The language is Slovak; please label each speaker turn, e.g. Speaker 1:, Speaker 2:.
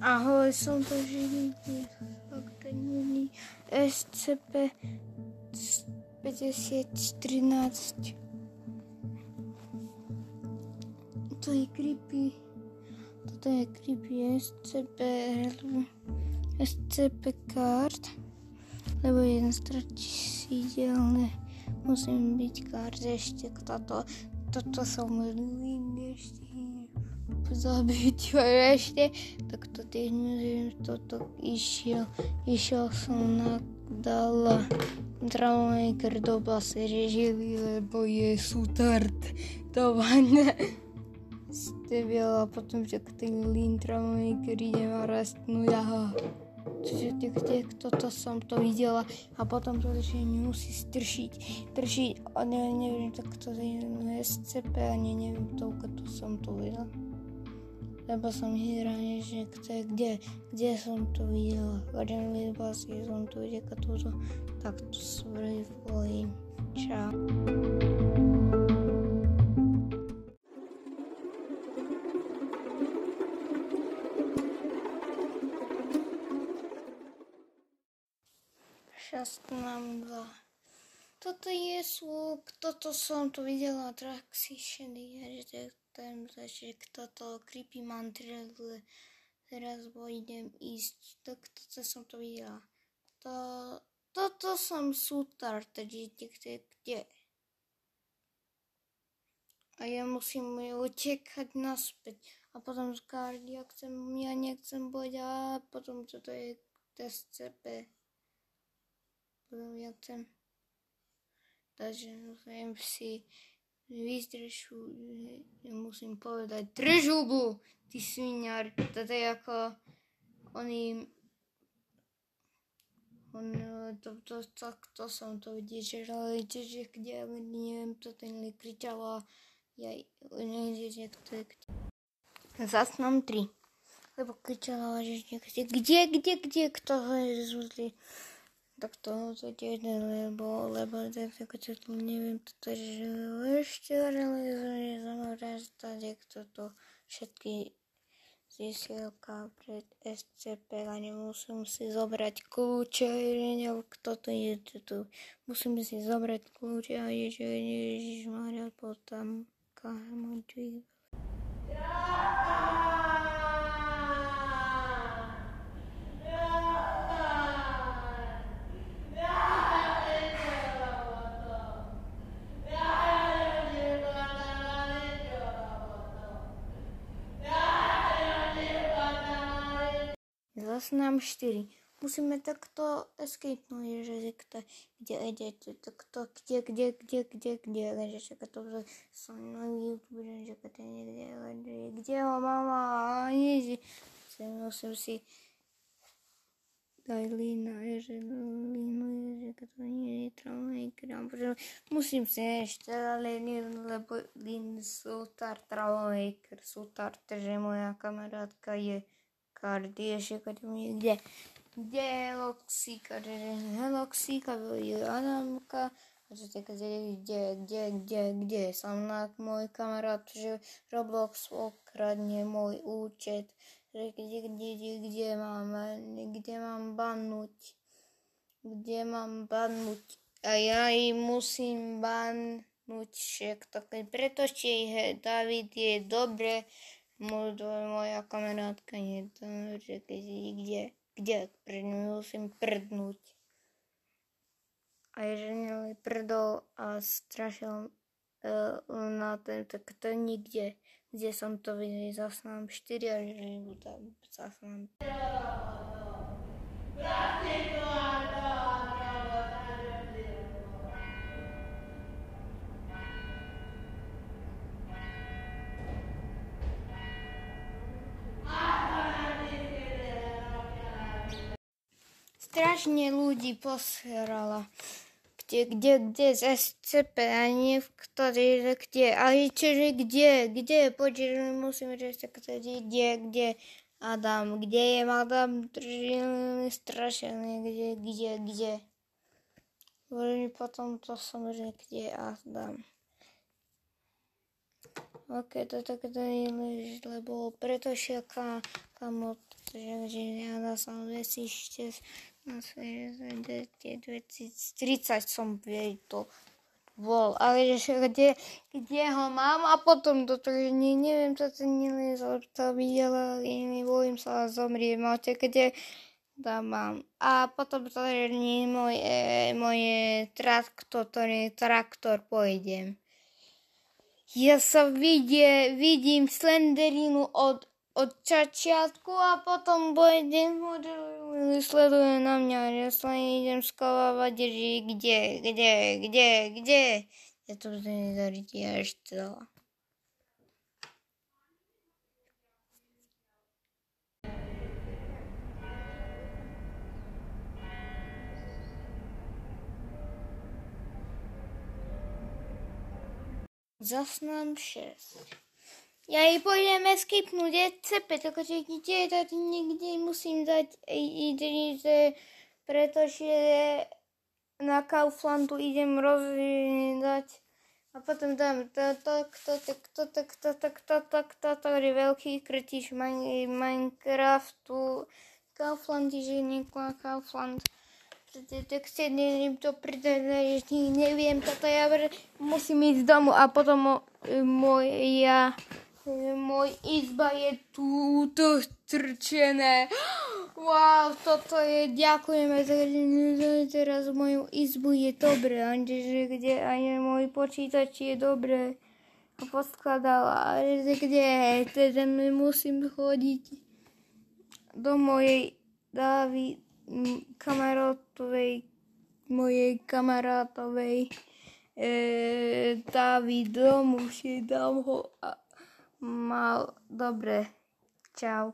Speaker 1: Ahoj, som to Žilinky, akademii SCP 5013. To je creepy. Toto je creepy SCP SCP card, lebo jeden strašidelné. Musím byť card ešte toto. Toto som minulý ešte zabiť ešte, tak to tiež neviem, toto išiel, išiel som na dala Troublemaker do base žili, lebo je sutart to vaňa stebel a potom však ten Lean Troublemaker ide ma rastnúť a Čiže kde toto som to videla? A potom to ešte musí stršiť, tršiť a ne, neviem, tak to je SCP ani neviem, toľko to som to videla lebo som hýraný, že kto kde, kde som to videla. Každým výblasky som to videla túto, tak to svojím. Čau. Šastnám dva. Toto je slúb, toto som tu videla, Traxy Shady, že ten že kto to creepy mantra, teraz pôjdem ísť, tak toto som to videla. To, toto som sútar, takže kde, kde? A ja musím utekať naspäť. A potom z kardy, ja ja nechcem bojať, a potom toto je test CP. Potom ja chcem. Takže musím si vyzdržu, musím povedať, drž hubu, ty sviniar, toto je ako oni, on, to, to, to, to som to vidieť, ale že kde, neviem, to ten kričal a ja, neviem, že kto je kde. Zas mám tri, lebo kričala, že kde, kde, kde, kde, kto je zúzli tak to tiež lebo, lebo tak ako čo tu neviem, toto, že ešte realizuje zamorázať, kto to všetky zísielka pred SCP a nemusím si zobrať kľúče, kto to je tu. Musím si zobrať kľúče a ježiš, ježiš, Maria, potom kamoči. Zase nám 4. Musíme takto escapenúť, že kto, kde idete, takto, kde, kde, kde, kde, kde, že čaká to som na YouTube, že to niekde, kde ho mama, ježi, musím si daj lína, že línu, že to nie je troublemaker, pretože musím si ešte ale lebo lín sú tar troublemaker, sú tar, že moja kamarátka je Kardieši, kad kde, kde je Loxika, že Loxika je Adamka, že kde, kde, kde, kde, kde som na môj kamarát, že Roblox okradne môj účet, že kde, kde, kde, kde mám, kde mám bannúť, kde mám bannúť a ja im musím bannúť všetko, pretože David je dobre, moja kamarátka je to, že keď kde, kde pred ňu musím prdnúť. A je že prdol a strašil uh, na ten, tak to nikde, kde som to videl, zase mám 4 a tam zase mám. Strašne ľudí posrala. Kde, kde, kde, z SCP a nie v ktorej, kde, ale čiže kde, kde, počkej, musím reť, kde, kde, kde, Adam, kde je Adam, strašne, kde, kde, kde. Potom to som, že kde Adam. Ok, to tak to je, lebo preto šiel kam, od Takže ja som 2006 na svoje 2030 som to bol, ale že kde, kde ho mám a potom do toho, že ne, neviem, čo to nelezol, to videla, nebojím sa zomrieť, máte kde tam mám. A potom to, že nie moje, moje traktor, to nie traktor pôjdem. Ja sa vidie, vidím Slenderinu od, od začiatku a potom jeden sleduje na mňa, jasne idem skovávať, že kde, kde, kde, kde. Я тут не говорить, я ждала. Заснем шесть. Ja jej pôjdem escapenúť ECP, takže kde tak niekde musím dať idrize, pretože na Kauflandu idem rozdať a potom dám toto, toto, toto, toto, toto, toto, veľký krtič Minecraftu. Kaufland, že nekla Kaufland. Tak si neviem to pridať, neviem, toto ja musím ísť z domu a potom moja môj izba je túto strčené. Wow, toto je, ďakujeme, teraz moju izbu je dobre, že kde aj môj počítač je dobre poskladala, kde? Teda musím chodiť do mojej David kamarátovej, mojej kamarátovej e, Davidom, už dám ho a mal, dobre, čau.